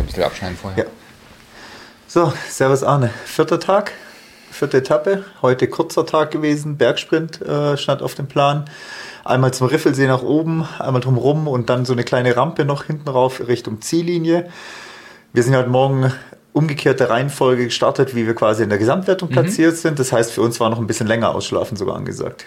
Ein bisschen abschneiden vorher. Ja. So, Servus Arne. Vierter Tag, vierte Etappe. Heute kurzer Tag gewesen. Bergsprint äh, stand auf dem Plan. Einmal zum Riffelsee nach oben, einmal drumherum und dann so eine kleine Rampe noch hinten rauf Richtung Ziellinie. Wir sind heute Morgen umgekehrte Reihenfolge gestartet, wie wir quasi in der Gesamtwertung mhm. platziert sind. Das heißt, für uns war noch ein bisschen länger ausschlafen sogar angesagt.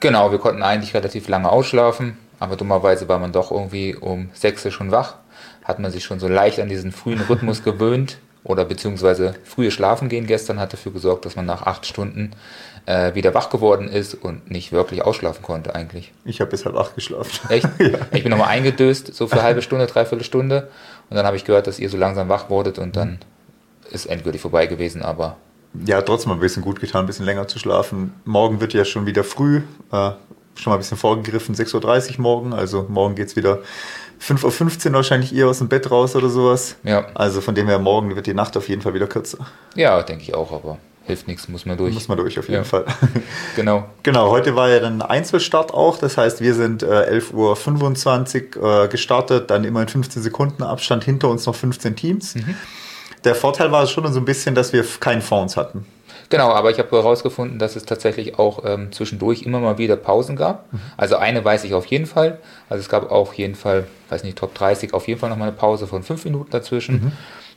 Genau, wir konnten eigentlich relativ lange ausschlafen, aber dummerweise war man doch irgendwie um sechs schon wach. Hat man sich schon so leicht an diesen frühen Rhythmus gewöhnt oder beziehungsweise frühe Schlafen gehen gestern hat dafür gesorgt, dass man nach acht Stunden äh, wieder wach geworden ist und nicht wirklich ausschlafen konnte eigentlich. Ich habe bis halb acht geschlafen. Echt? ja. Ich bin nochmal eingedöst, so für eine halbe Stunde, dreiviertel Stunde. Und dann habe ich gehört, dass ihr so langsam wach wurdet und dann ist endgültig vorbei gewesen, aber. Ja, trotzdem ein bisschen gut getan, ein bisschen länger zu schlafen. Morgen wird ja schon wieder früh, äh, schon mal ein bisschen vorgegriffen, 6.30 Uhr morgen. Also morgen geht es wieder 5.15 Uhr wahrscheinlich eher aus dem Bett raus oder sowas. Ja. Also von dem her, morgen wird die Nacht auf jeden Fall wieder kürzer. Ja, denke ich auch, aber hilft nichts, muss man durch. Muss man durch, auf jeden ja. Fall. Genau. Genau, heute war ja dann Einzelstart auch, das heißt, wir sind äh, 11.25 Uhr äh, gestartet, dann immer in 15 Sekunden Abstand hinter uns noch 15 Teams. Mhm. Der Vorteil war schon so ein bisschen, dass wir keinen Fonds hatten. Genau, aber ich habe herausgefunden, dass es tatsächlich auch ähm, zwischendurch immer mal wieder Pausen gab. Mhm. Also eine weiß ich auf jeden Fall. Also es gab auf jeden Fall, weiß nicht, Top 30, auf jeden Fall nochmal eine Pause von fünf Minuten dazwischen. Mhm.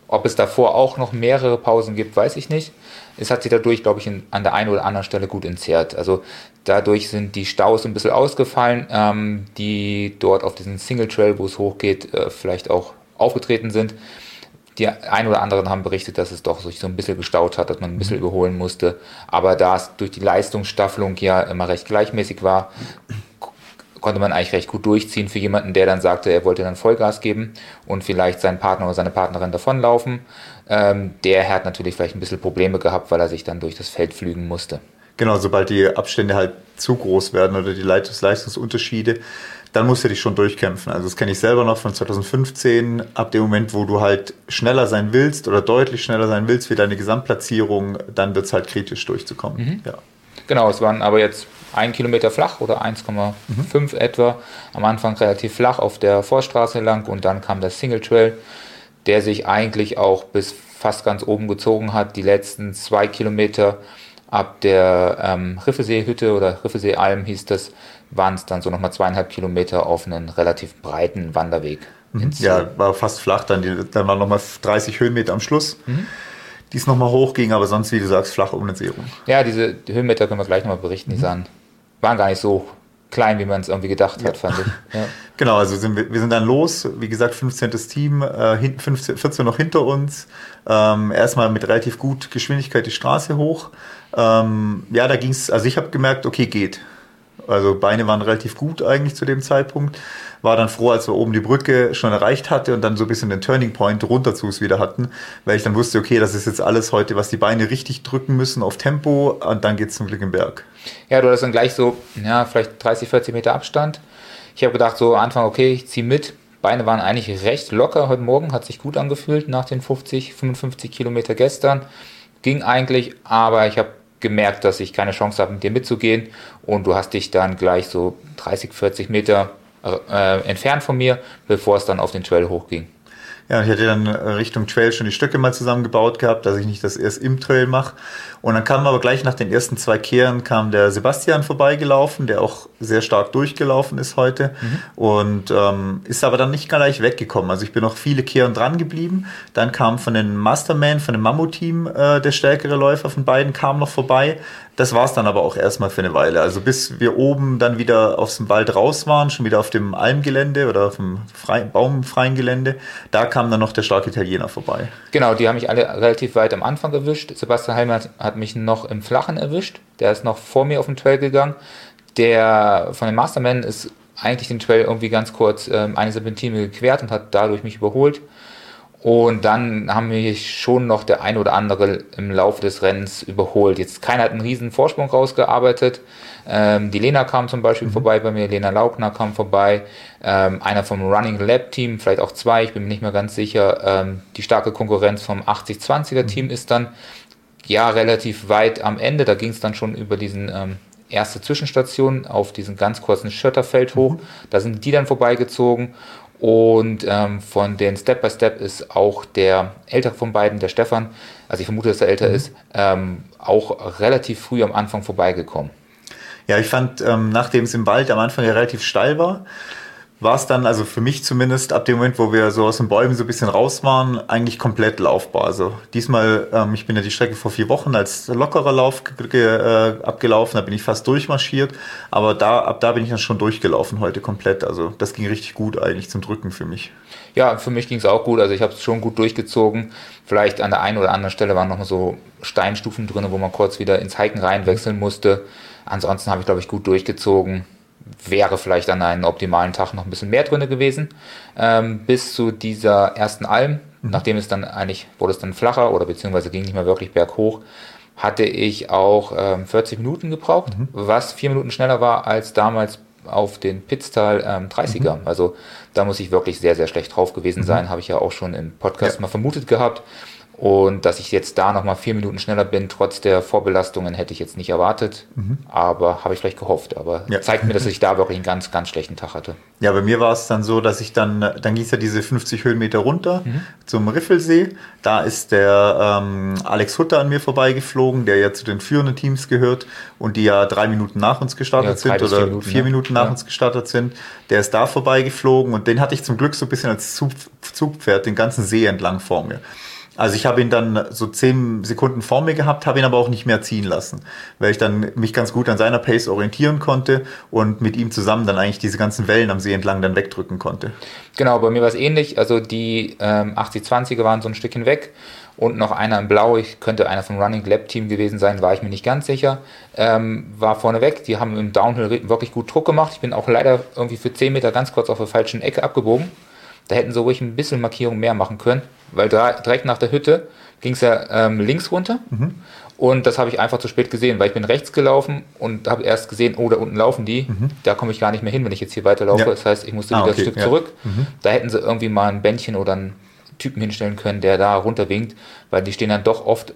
Ob es davor auch noch mehrere Pausen gibt, weiß ich nicht. Es hat sich dadurch, glaube ich, in, an der einen oder anderen Stelle gut entzerrt. Also dadurch sind die Staus ein bisschen ausgefallen, ähm, die dort auf diesem Single Trail, wo es hochgeht, äh, vielleicht auch aufgetreten sind. Die ein oder anderen haben berichtet, dass es doch sich so ein bisschen gestaut hat, dass man ein bisschen mhm. überholen musste. Aber da es durch die Leistungsstaffelung ja immer recht gleichmäßig war, konnte man eigentlich recht gut durchziehen für jemanden, der dann sagte, er wollte dann Vollgas geben und vielleicht seinen Partner oder seine Partnerin davonlaufen. Ähm, der hat natürlich vielleicht ein bisschen Probleme gehabt, weil er sich dann durch das Feld flügen musste. Genau, sobald die Abstände halt zu groß werden oder die Leistungsunterschiede, dann musst du dich schon durchkämpfen. Also das kenne ich selber noch von 2015, ab dem Moment, wo du halt schneller sein willst oder deutlich schneller sein willst wie deine Gesamtplatzierung, dann wird es halt kritisch durchzukommen. Mhm. Ja. Genau, es waren aber jetzt ein Kilometer flach oder 1,5 mhm. etwa. Am Anfang relativ flach auf der Vorstraße lang und dann kam der Single Trail, der sich eigentlich auch bis fast ganz oben gezogen hat. Die letzten zwei Kilometer ab der ähm, Riffesee-Hütte oder Riffesee-Alm hieß das, waren es dann so nochmal zweieinhalb Kilometer auf einen relativ breiten Wanderweg. Mhm. Ja, war fast flach, dann, die, dann waren nochmal 30 Höhenmeter am Schluss. Mhm. Die es nochmal hochging, aber sonst, wie du sagst, flach ohne See rum. Ja, diese die Höhenmeter können wir gleich nochmal berichten. Die mhm. sahen, waren gar nicht so klein, wie man es irgendwie gedacht hat, ja. fand ich. Ja. Genau, also sind wir, wir sind dann los, wie gesagt, 15. Team, äh, 15, 14 noch hinter uns. Ähm, erstmal mit relativ gut Geschwindigkeit die Straße hoch. Ähm, ja, da ging es, also ich habe gemerkt, okay, geht. Also Beine waren relativ gut eigentlich zu dem Zeitpunkt. War dann froh, als wir oben die Brücke schon erreicht hatte und dann so ein bisschen den Turning Point runter zu es wieder hatten, weil ich dann wusste, okay, das ist jetzt alles heute, was die Beine richtig drücken müssen auf Tempo und dann geht es zum Glück im Berg. Ja, du hast dann gleich so, ja, vielleicht 30, 40 Meter Abstand. Ich habe gedacht, so Anfang, okay, ich ziehe mit. Beine waren eigentlich recht locker heute Morgen, hat sich gut angefühlt nach den 50, 55 Kilometer gestern. Ging eigentlich, aber ich habe gemerkt, dass ich keine Chance habe, mit dir mitzugehen. Und du hast dich dann gleich so 30, 40 Meter äh, entfernt von mir, bevor es dann auf den Trail hochging. Ja, ich hatte dann Richtung Trail schon die Stöcke mal zusammengebaut gehabt, dass ich nicht das erst im Trail mache. Und dann kam aber gleich nach den ersten zwei Kehren kam der Sebastian vorbeigelaufen, der auch sehr stark durchgelaufen ist heute mhm. und ähm, ist aber dann nicht gleich weggekommen. Also ich bin noch viele Kehren dran geblieben. Dann kam von den Masterman, von dem Mammut-Team äh, der stärkere Läufer von beiden kam noch vorbei. Das war es dann aber auch erstmal für eine Weile. Also bis wir oben dann wieder aus dem Wald raus waren, schon wieder auf dem Almgelände oder auf dem frei, baumfreien Gelände, da kam dann noch der starke Italiener vorbei. Genau, die haben mich alle relativ weit am Anfang erwischt. Sebastian Heimer hat, mich noch im Flachen erwischt. Der ist noch vor mir auf den Trail gegangen. Der von den Masterman ist eigentlich den Trail irgendwie ganz kurz ähm, eine Serpentine gequert und hat dadurch mich überholt. Und dann haben wir schon noch der ein oder andere im Laufe des Rennens überholt. Jetzt keiner hat einen riesen Vorsprung rausgearbeitet. Ähm, die Lena kam zum Beispiel mhm. vorbei bei mir, Lena Laubner kam vorbei. Ähm, einer vom Running Lab Team, vielleicht auch zwei, ich bin mir nicht mehr ganz sicher. Ähm, die starke Konkurrenz vom 80-20er Team mhm. ist dann ja relativ weit am Ende. Da ging es dann schon über diesen ähm, erste Zwischenstation auf diesen ganz kurzen Schotterfeld hoch. Mhm. Da sind die dann vorbeigezogen Und ähm, von den Step by Step ist auch der ältere von beiden, der Stefan, also ich vermute, dass er älter mhm. ist, ähm, auch relativ früh am Anfang vorbeigekommen. Ja, ich fand, ähm, nachdem es im Wald am Anfang ja relativ steil war, war es dann, also für mich zumindest, ab dem Moment, wo wir so aus den Bäumen so ein bisschen raus waren, eigentlich komplett laufbar. Also diesmal, ähm, ich bin ja die Strecke vor vier Wochen als lockerer Lauf äh, abgelaufen, da bin ich fast durchmarschiert, aber da, ab da bin ich dann schon durchgelaufen heute komplett. Also das ging richtig gut eigentlich zum Drücken für mich. Ja, für mich ging es auch gut. Also ich habe es schon gut durchgezogen. Vielleicht an der einen oder anderen Stelle waren noch so Steinstufen drin, wo man kurz wieder ins Hiken reinwechseln musste. Ansonsten habe ich, glaube ich, gut durchgezogen wäre vielleicht an einem optimalen Tag noch ein bisschen mehr drin gewesen. Ähm, bis zu dieser ersten Alm, mhm. nachdem es dann eigentlich, wurde es dann flacher oder beziehungsweise ging nicht mehr wirklich berghoch, hatte ich auch ähm, 40 Minuten gebraucht, mhm. was vier Minuten schneller war als damals auf den Pitztal ähm, 30er. Mhm. Also da muss ich wirklich sehr, sehr schlecht drauf gewesen mhm. sein, habe ich ja auch schon im Podcast ja. mal vermutet gehabt. Und dass ich jetzt da nochmal vier Minuten schneller bin, trotz der Vorbelastungen, hätte ich jetzt nicht erwartet. Mhm. Aber habe ich vielleicht gehofft. Aber ja. zeigt mir, dass ich da wirklich einen ganz, ganz schlechten Tag hatte. Ja, bei mir war es dann so, dass ich dann, dann ging es ja diese 50 Höhenmeter runter mhm. zum Riffelsee. Da ist der ähm, Alex Hutter an mir vorbeigeflogen, der ja zu den führenden Teams gehört und die ja drei Minuten nach uns gestartet ja, sind oder vier Minuten, vier Minuten nach ja. uns gestartet sind. Der ist da vorbeigeflogen und den hatte ich zum Glück so ein bisschen als Zug, Zugpferd den ganzen See entlang vor mir. Also ich habe ihn dann so zehn Sekunden vor mir gehabt, habe ihn aber auch nicht mehr ziehen lassen, weil ich dann mich ganz gut an seiner Pace orientieren konnte und mit ihm zusammen dann eigentlich diese ganzen Wellen am See entlang dann wegdrücken konnte. Genau, bei mir war es ähnlich. Also die ähm, 80-20er waren so ein Stückchen weg und noch einer in Blau, ich könnte einer vom Running Lab Team gewesen sein, war ich mir nicht ganz sicher, ähm, war vorne weg. Die haben im Downhill wirklich gut Druck gemacht. Ich bin auch leider irgendwie für 10 Meter ganz kurz auf der falschen Ecke abgebogen. Da hätten sie ruhig ein bisschen Markierung mehr machen können weil direkt nach der Hütte ging es ja ähm, links runter. Mhm. Und das habe ich einfach zu spät gesehen, weil ich bin rechts gelaufen und habe erst gesehen, oh, da unten laufen die. Mhm. Da komme ich gar nicht mehr hin, wenn ich jetzt hier weiterlaufe. Ja. Das heißt, ich musste ah, wieder okay, ein Stück ja. zurück. Mhm. Da hätten sie irgendwie mal ein Bändchen oder einen Typen hinstellen können, der da runterwinkt, weil die stehen dann doch oft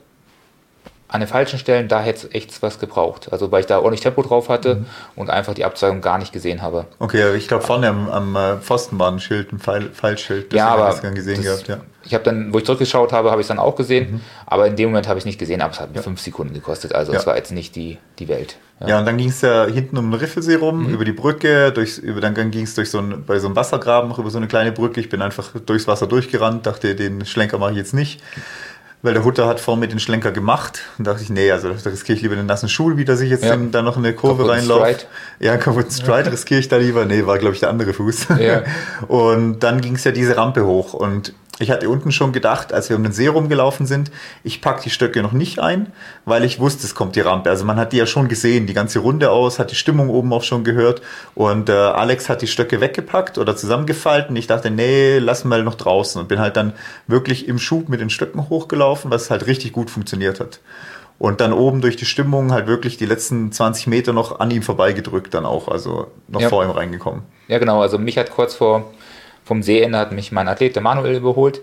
an den falschen Stellen, da hätte es echt was gebraucht. Also weil ich da ordentlich Tempo drauf hatte mhm. und einfach die Abzweigung gar nicht gesehen habe. Okay, ich glaube vorne am, am äh, Pfosten war ein Schild, ein Pfeil, Pfeilschild. Ja, aber das gesehen das, gehabt, ja. Ich habe dann, wo ich zurückgeschaut habe, habe ich es dann auch gesehen, mhm. aber in dem Moment habe ich es nicht gesehen, aber es hat mir ja. fünf Sekunden gekostet. Also es war jetzt nicht die, die Welt. Ja, ja und dann ging es ja hinten um den Riffelsee rum, mhm. über die Brücke, durchs, über, dann ging es durch so ein, bei so einem Wassergraben noch über so eine kleine Brücke. Ich bin einfach durchs Wasser durchgerannt, dachte, den Schlenker mache ich jetzt nicht weil der Hutter hat vor mir den Schlenker gemacht. Und dachte ich, nee, also da riskiere ich lieber den nassen Schuh, wie dass ich jetzt ja. in, da noch in eine Kurve reinlaufe. Ja, kaputten Stride riskiere ich da lieber. Nee, war glaube ich der andere Fuß. Ja. Und dann ging es ja diese Rampe hoch und ich hatte unten schon gedacht, als wir um den See rumgelaufen sind, ich packe die Stöcke noch nicht ein, weil ich wusste, es kommt die Rampe. Also man hat die ja schon gesehen, die ganze Runde aus, hat die Stimmung oben auch schon gehört. Und äh, Alex hat die Stöcke weggepackt oder zusammengefalten. Ich dachte, nee, lassen wir noch draußen. Und bin halt dann wirklich im Schub mit den Stöcken hochgelaufen, was halt richtig gut funktioniert hat. Und dann oben durch die Stimmung halt wirklich die letzten 20 Meter noch an ihm vorbeigedrückt dann auch, also noch ja. vor ihm reingekommen. Ja, genau. Also mich hat kurz vor vom Seeende hat mich mein Athlet, der Manuel, überholt,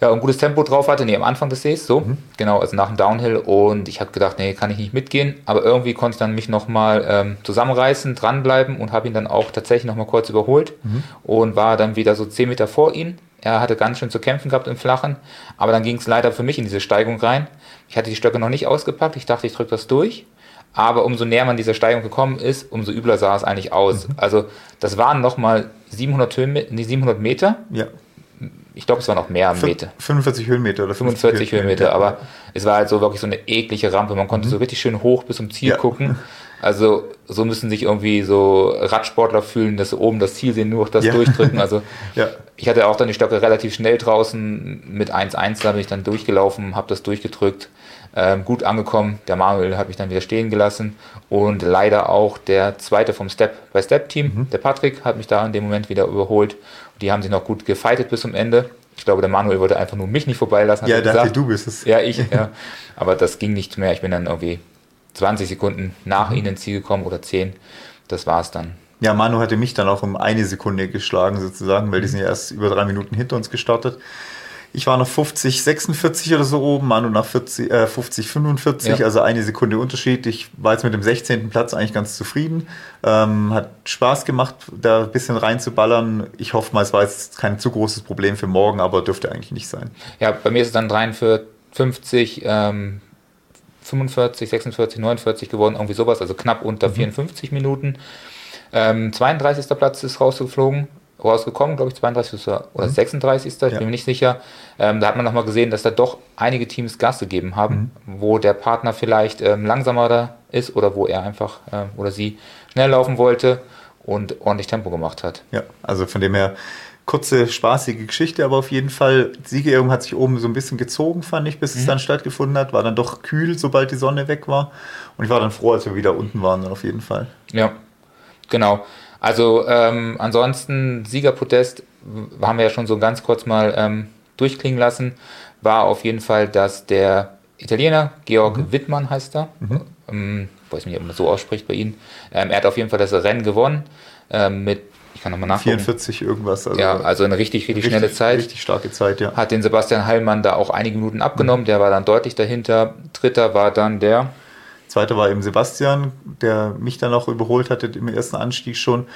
der ein gutes Tempo drauf hatte, nee, am Anfang des Sees, so, mhm. genau, also nach dem Downhill. Und ich habe gedacht, nee, kann ich nicht mitgehen. Aber irgendwie konnte ich dann mich nochmal ähm, zusammenreißen, dranbleiben und habe ihn dann auch tatsächlich nochmal kurz überholt mhm. und war dann wieder so 10 Meter vor ihm. Er hatte ganz schön zu kämpfen gehabt im Flachen, aber dann ging es leider für mich in diese Steigung rein. Ich hatte die Stöcke noch nicht ausgepackt, ich dachte, ich drücke das durch. Aber umso näher man dieser Steigung gekommen ist, umso übler sah es eigentlich aus. Mhm. Also das waren nochmal 700, Höhenmeter, nee, 700 Meter. Ja. Ich glaube, es waren auch mehr Meter. 45 Höhenmeter oder 45 Höhenmeter, Höhenmeter, aber es war halt so wirklich so eine eklige Rampe. Man konnte mhm. so richtig schön hoch bis zum Ziel ja. gucken. Also so müssen sich irgendwie so Radsportler fühlen, dass sie oben das Ziel sehen, nur das ja. durchdrücken. Also ja. ich hatte auch dann die Stöcke relativ schnell draußen mit 1-1, da bin ich dann durchgelaufen, habe das durchgedrückt ähm, gut angekommen. Der Manuel hat mich dann wieder stehen gelassen und leider auch der zweite vom Step by Step Team, mhm. der Patrick, hat mich da in dem Moment wieder überholt. Die haben sich noch gut gefightet bis zum Ende. Ich glaube, der Manuel wollte einfach nur mich nicht vorbeilassen. Ja, dachte, gesagt. du bist es. Ja, ich, ja. Aber das ging nicht mehr. Ich bin dann irgendwie 20 Sekunden nach mhm. ihnen ins Ziel gekommen oder 10. Das war es dann. Ja, Manu hatte mich dann auch um eine Sekunde geschlagen sozusagen, weil die sind ja erst über drei Minuten hinter uns gestartet. Ich war noch 50, 46 oder so oben, Manu nach 40, äh, 50, 45, ja. also eine Sekunde Unterschied. Ich war jetzt mit dem 16. Platz eigentlich ganz zufrieden. Ähm, hat Spaß gemacht, da ein bisschen reinzuballern. Ich hoffe mal, es war jetzt kein zu großes Problem für morgen, aber dürfte eigentlich nicht sein. Ja, bei mir ist es dann 43, 50, ähm, 45, 46, 49 geworden, irgendwie sowas, also knapp unter mhm. 54 Minuten. Ähm, 32. Platz ist rausgeflogen, rausgekommen, glaube ich, 32. oder mhm. 36. Ich ja. bin mir nicht sicher. Ähm, da hat man nochmal gesehen, dass da doch einige Teams Gas gegeben haben, mhm. wo der Partner vielleicht ähm, langsamer da ist oder wo er einfach äh, oder sie schnell laufen wollte und ordentlich Tempo gemacht hat. Ja, also von dem her kurze, spaßige Geschichte, aber auf jeden Fall, die Siegerehrung hat sich oben so ein bisschen gezogen, fand ich, bis mhm. es dann stattgefunden hat. War dann doch kühl, sobald die Sonne weg war. Und ich war dann froh, als wir wieder unten waren, dann auf jeden Fall. Ja, genau. Also ähm, ansonsten Siegerpodest haben wir ja schon so ganz kurz mal ähm, durchklingen lassen, war auf jeden Fall, dass der Italiener, Georg mhm. Wittmann heißt er, mhm. ähm, weiß nicht, ob man so ausspricht bei ihm, ähm, er hat auf jeden Fall das Rennen gewonnen ähm, mit ich kann nochmal nachgucken. 44 irgendwas. Also ja, also eine richtig, richtig, richtig, schnelle Zeit. Richtig starke Zeit, ja. Hat den Sebastian Heilmann da auch einige Minuten abgenommen. Mhm. Der war dann deutlich dahinter. Dritter war dann der. Zweiter war eben Sebastian, der mich dann auch überholt hatte im ersten Anstieg schon.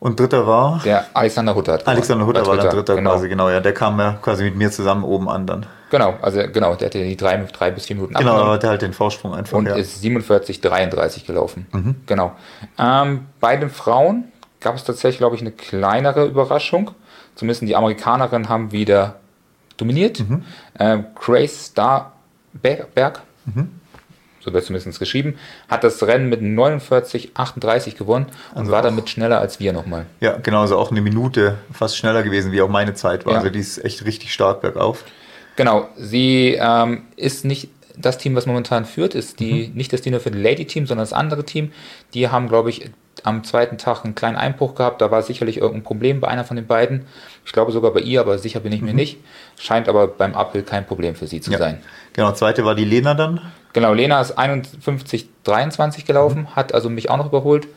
Und dritter war? Der Alexander Hutter. Hat Alexander Hutter war dann dritter genau. quasi, genau. Ja, der kam ja quasi mit mir zusammen oben an dann. Genau, also genau, der hatte die drei, drei bis vier Minuten Genau, aber hatte halt den Vorsprung einfach. Und ja. ist 47, 33 gelaufen. Mhm. Genau. Ähm, bei den Frauen gab es tatsächlich, glaube ich, eine kleinere Überraschung. Zumindest die Amerikanerinnen haben wieder dominiert. Mhm. Äh, Grace Starberg, mhm. So wird zumindest geschrieben, hat das Rennen mit 49, 38 gewonnen und also war damit schneller als wir nochmal. Ja, genau, also auch eine Minute fast schneller gewesen, wie auch meine Zeit war. Ja. Also die ist echt richtig stark bergauf. Genau, sie ähm, ist nicht das Team, was momentan führt, ist die, mhm. nicht das Team für das Lady-Team, sondern das andere Team. Die haben, glaube ich, am zweiten Tag einen kleinen Einbruch gehabt. Da war sicherlich irgendein Problem bei einer von den beiden. Ich glaube sogar bei ihr, aber sicher bin ich mir mhm. nicht. Scheint aber beim Uphill kein Problem für sie zu ja. sein. Genau, zweite war die Lena dann. Genau, Lena ist 51,23 gelaufen, mhm. hat also mich auch noch überholt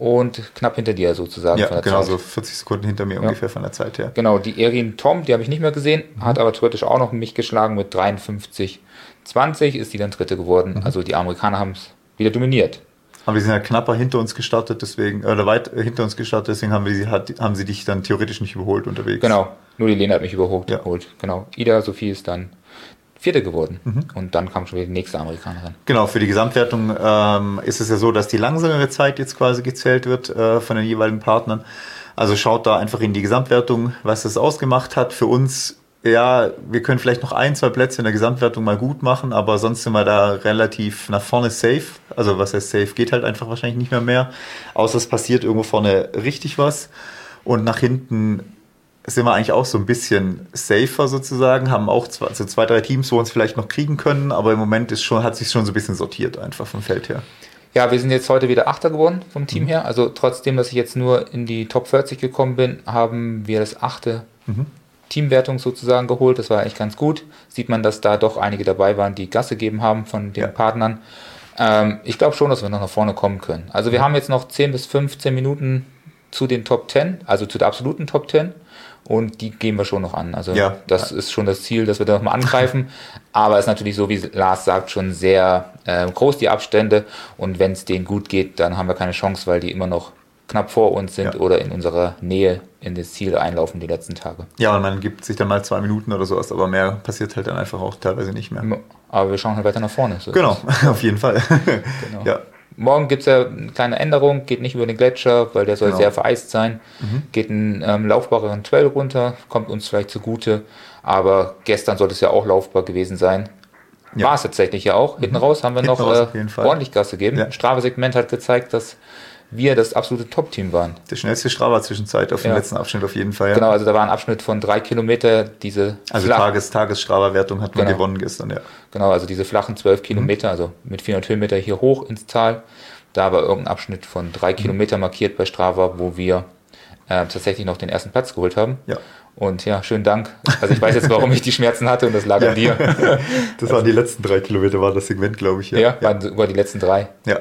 und knapp hinter dir sozusagen. Ja, genau, Zeit. so 40 Sekunden hinter mir ja. ungefähr von der Zeit her. Genau, die Erin Tom, die habe ich nicht mehr gesehen, mhm. hat aber theoretisch auch noch mich geschlagen mit 53,20 ist die dann dritte geworden. Mhm. Also die Amerikaner haben es wieder dominiert. Aber wir sind ja knapper hinter uns gestartet, deswegen, oder weit hinter uns gestartet, deswegen haben, wir sie, hat, haben sie dich dann theoretisch nicht überholt unterwegs. Genau, nur die Lena hat mich überholt. Ja. Genau. Ida Sophie ist dann Vierte geworden. Mhm. Und dann kam schon wieder die nächste Amerikanerin. Genau, für die Gesamtwertung ähm, ist es ja so, dass die langsamere Zeit jetzt quasi gezählt wird äh, von den jeweiligen Partnern. Also schaut da einfach in die Gesamtwertung, was das ausgemacht hat. Für uns ja, wir können vielleicht noch ein, zwei Plätze in der Gesamtwertung mal gut machen, aber sonst sind wir da relativ nach vorne safe. Also was heißt safe? Geht halt einfach wahrscheinlich nicht mehr mehr. Außer es passiert irgendwo vorne richtig was. Und nach hinten sind wir eigentlich auch so ein bisschen safer sozusagen, haben auch zwei, also zwei drei Teams, wo wir uns vielleicht noch kriegen können, aber im Moment ist schon, hat sich schon so ein bisschen sortiert einfach vom Feld her. Ja, wir sind jetzt heute wieder Achter geworden vom Team mhm. her. Also trotzdem, dass ich jetzt nur in die Top 40 gekommen bin, haben wir das achte mhm. Teamwertung sozusagen geholt. Das war eigentlich ganz gut. Sieht man, dass da doch einige dabei waren, die Gas gegeben haben von den ja. Partnern. Ähm, ich glaube schon, dass wir noch nach vorne kommen können. Also wir haben jetzt noch 10 bis 15 Minuten zu den Top 10, also zu der absoluten Top 10. Und die gehen wir schon noch an. Also ja. das ist schon das Ziel, dass wir da nochmal angreifen. Aber es ist natürlich so, wie Lars sagt, schon sehr äh, groß die Abstände. Und wenn es denen gut geht, dann haben wir keine Chance, weil die immer noch knapp vor uns sind ja. oder in unserer Nähe in das Ziel einlaufen die letzten Tage. Ja, und man gibt sich dann mal zwei Minuten oder sowas, aber mehr passiert halt dann einfach auch teilweise nicht mehr. Aber wir schauen halt weiter nach vorne. So genau, auf jeden Fall. genau. Ja. Morgen gibt es ja eine kleine Änderung, geht nicht über den Gletscher, weil der soll genau. sehr vereist sein. Mhm. Geht einen ähm, laufbareren Trail runter, kommt uns vielleicht zugute. Aber gestern sollte es ja auch laufbar gewesen sein. Ja. War es tatsächlich ja auch. Hinten mhm. raus haben wir Hinten noch äh, ordentlich Gas gegeben. Ja. Strava-Segment hat gezeigt, dass wir das absolute Top-Team waren. Der schnellste Strava-Zwischenzeit auf dem ja. letzten Abschnitt auf jeden Fall. Ja. Genau, also da war ein Abschnitt von drei Kilometer, diese Also Tages, Tagesstrava-Wertung hat man genau. gewonnen gestern, ja. Genau, also diese flachen zwölf mhm. Kilometer, mhm. also mit 400 Höhenmeter hier hoch ins Tal. Da war irgendein Abschnitt von drei mhm. Kilometer markiert bei Strava, wo wir äh, tatsächlich noch den ersten Platz geholt haben. Ja. Und ja, schönen Dank. Also ich weiß jetzt, warum ich die Schmerzen hatte und das lag ja. an dir. das waren die letzten drei Kilometer, war das Segment, glaube ich. Ja, ja, waren sogar die letzten drei. Ja.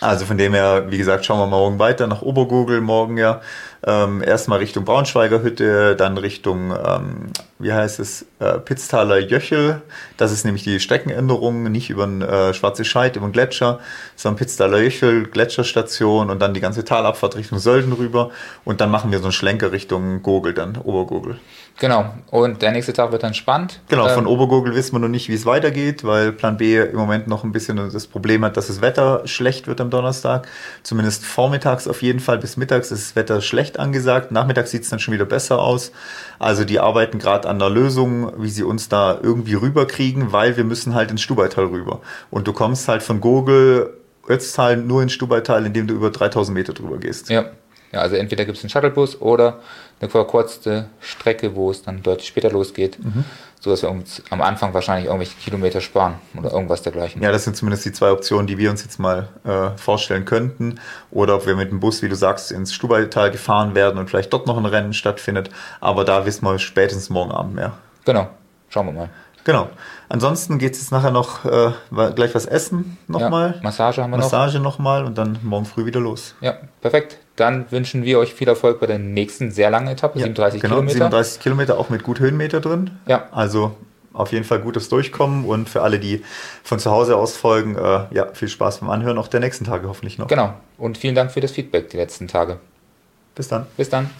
Also von dem her, wie gesagt, schauen wir morgen weiter nach Obergurgel, morgen ja ähm, erstmal Richtung Braunschweiger Hütte, dann Richtung, ähm, wie heißt es, äh, Pitztaler Jöchel. Das ist nämlich die Streckenänderung, nicht über den äh, Schwarze Scheid, über den Gletscher, sondern Pitztaler Jöchel, Gletscherstation und dann die ganze Talabfahrt Richtung Sölden rüber. Und dann machen wir so einen Schlenker Richtung Gurgel dann, Obergurgel. Genau, und der nächste Tag wird dann spannend. Genau, von ähm, Obergurgel wissen wir noch nicht, wie es weitergeht, weil Plan B im Moment noch ein bisschen das Problem hat, dass das Wetter schlecht wird am Donnerstag. Zumindest vormittags auf jeden Fall bis mittags ist das Wetter schlecht angesagt. Nachmittags sieht es dann schon wieder besser aus. Also die arbeiten gerade an der Lösung, wie sie uns da irgendwie rüberkriegen, weil wir müssen halt ins Stubaital rüber. Und du kommst halt von Gurgel Ötztal nur ins Stubaital, indem du über 3000 Meter drüber gehst. Ja. Ja, also entweder gibt es einen Shuttlebus oder eine verkürzte Strecke, wo es dann deutlich später losgeht, mhm. sodass wir uns am Anfang wahrscheinlich irgendwelche Kilometer sparen oder irgendwas dergleichen. Ja, das sind zumindest die zwei Optionen, die wir uns jetzt mal äh, vorstellen könnten. Oder ob wir mit dem Bus, wie du sagst, ins Stubaital gefahren werden und vielleicht dort noch ein Rennen stattfindet. Aber da wissen wir spätestens morgen Abend mehr. Genau, schauen wir mal. Genau. Ansonsten geht es jetzt nachher noch äh, gleich was essen nochmal. Ja, Massage haben wir Massage noch. Massage nochmal und dann morgen früh wieder los. Ja, perfekt. Dann wünschen wir euch viel Erfolg bei der nächsten sehr langen Etappe, ja, 37 genau, Kilometer. 37 Kilometer, auch mit gut Höhenmeter drin. Ja. Also auf jeden Fall gutes Durchkommen und für alle, die von zu Hause aus folgen, äh, ja, viel Spaß beim Anhören, auch der nächsten Tage hoffentlich noch. Genau. Und vielen Dank für das Feedback die letzten Tage. Bis dann. Bis dann.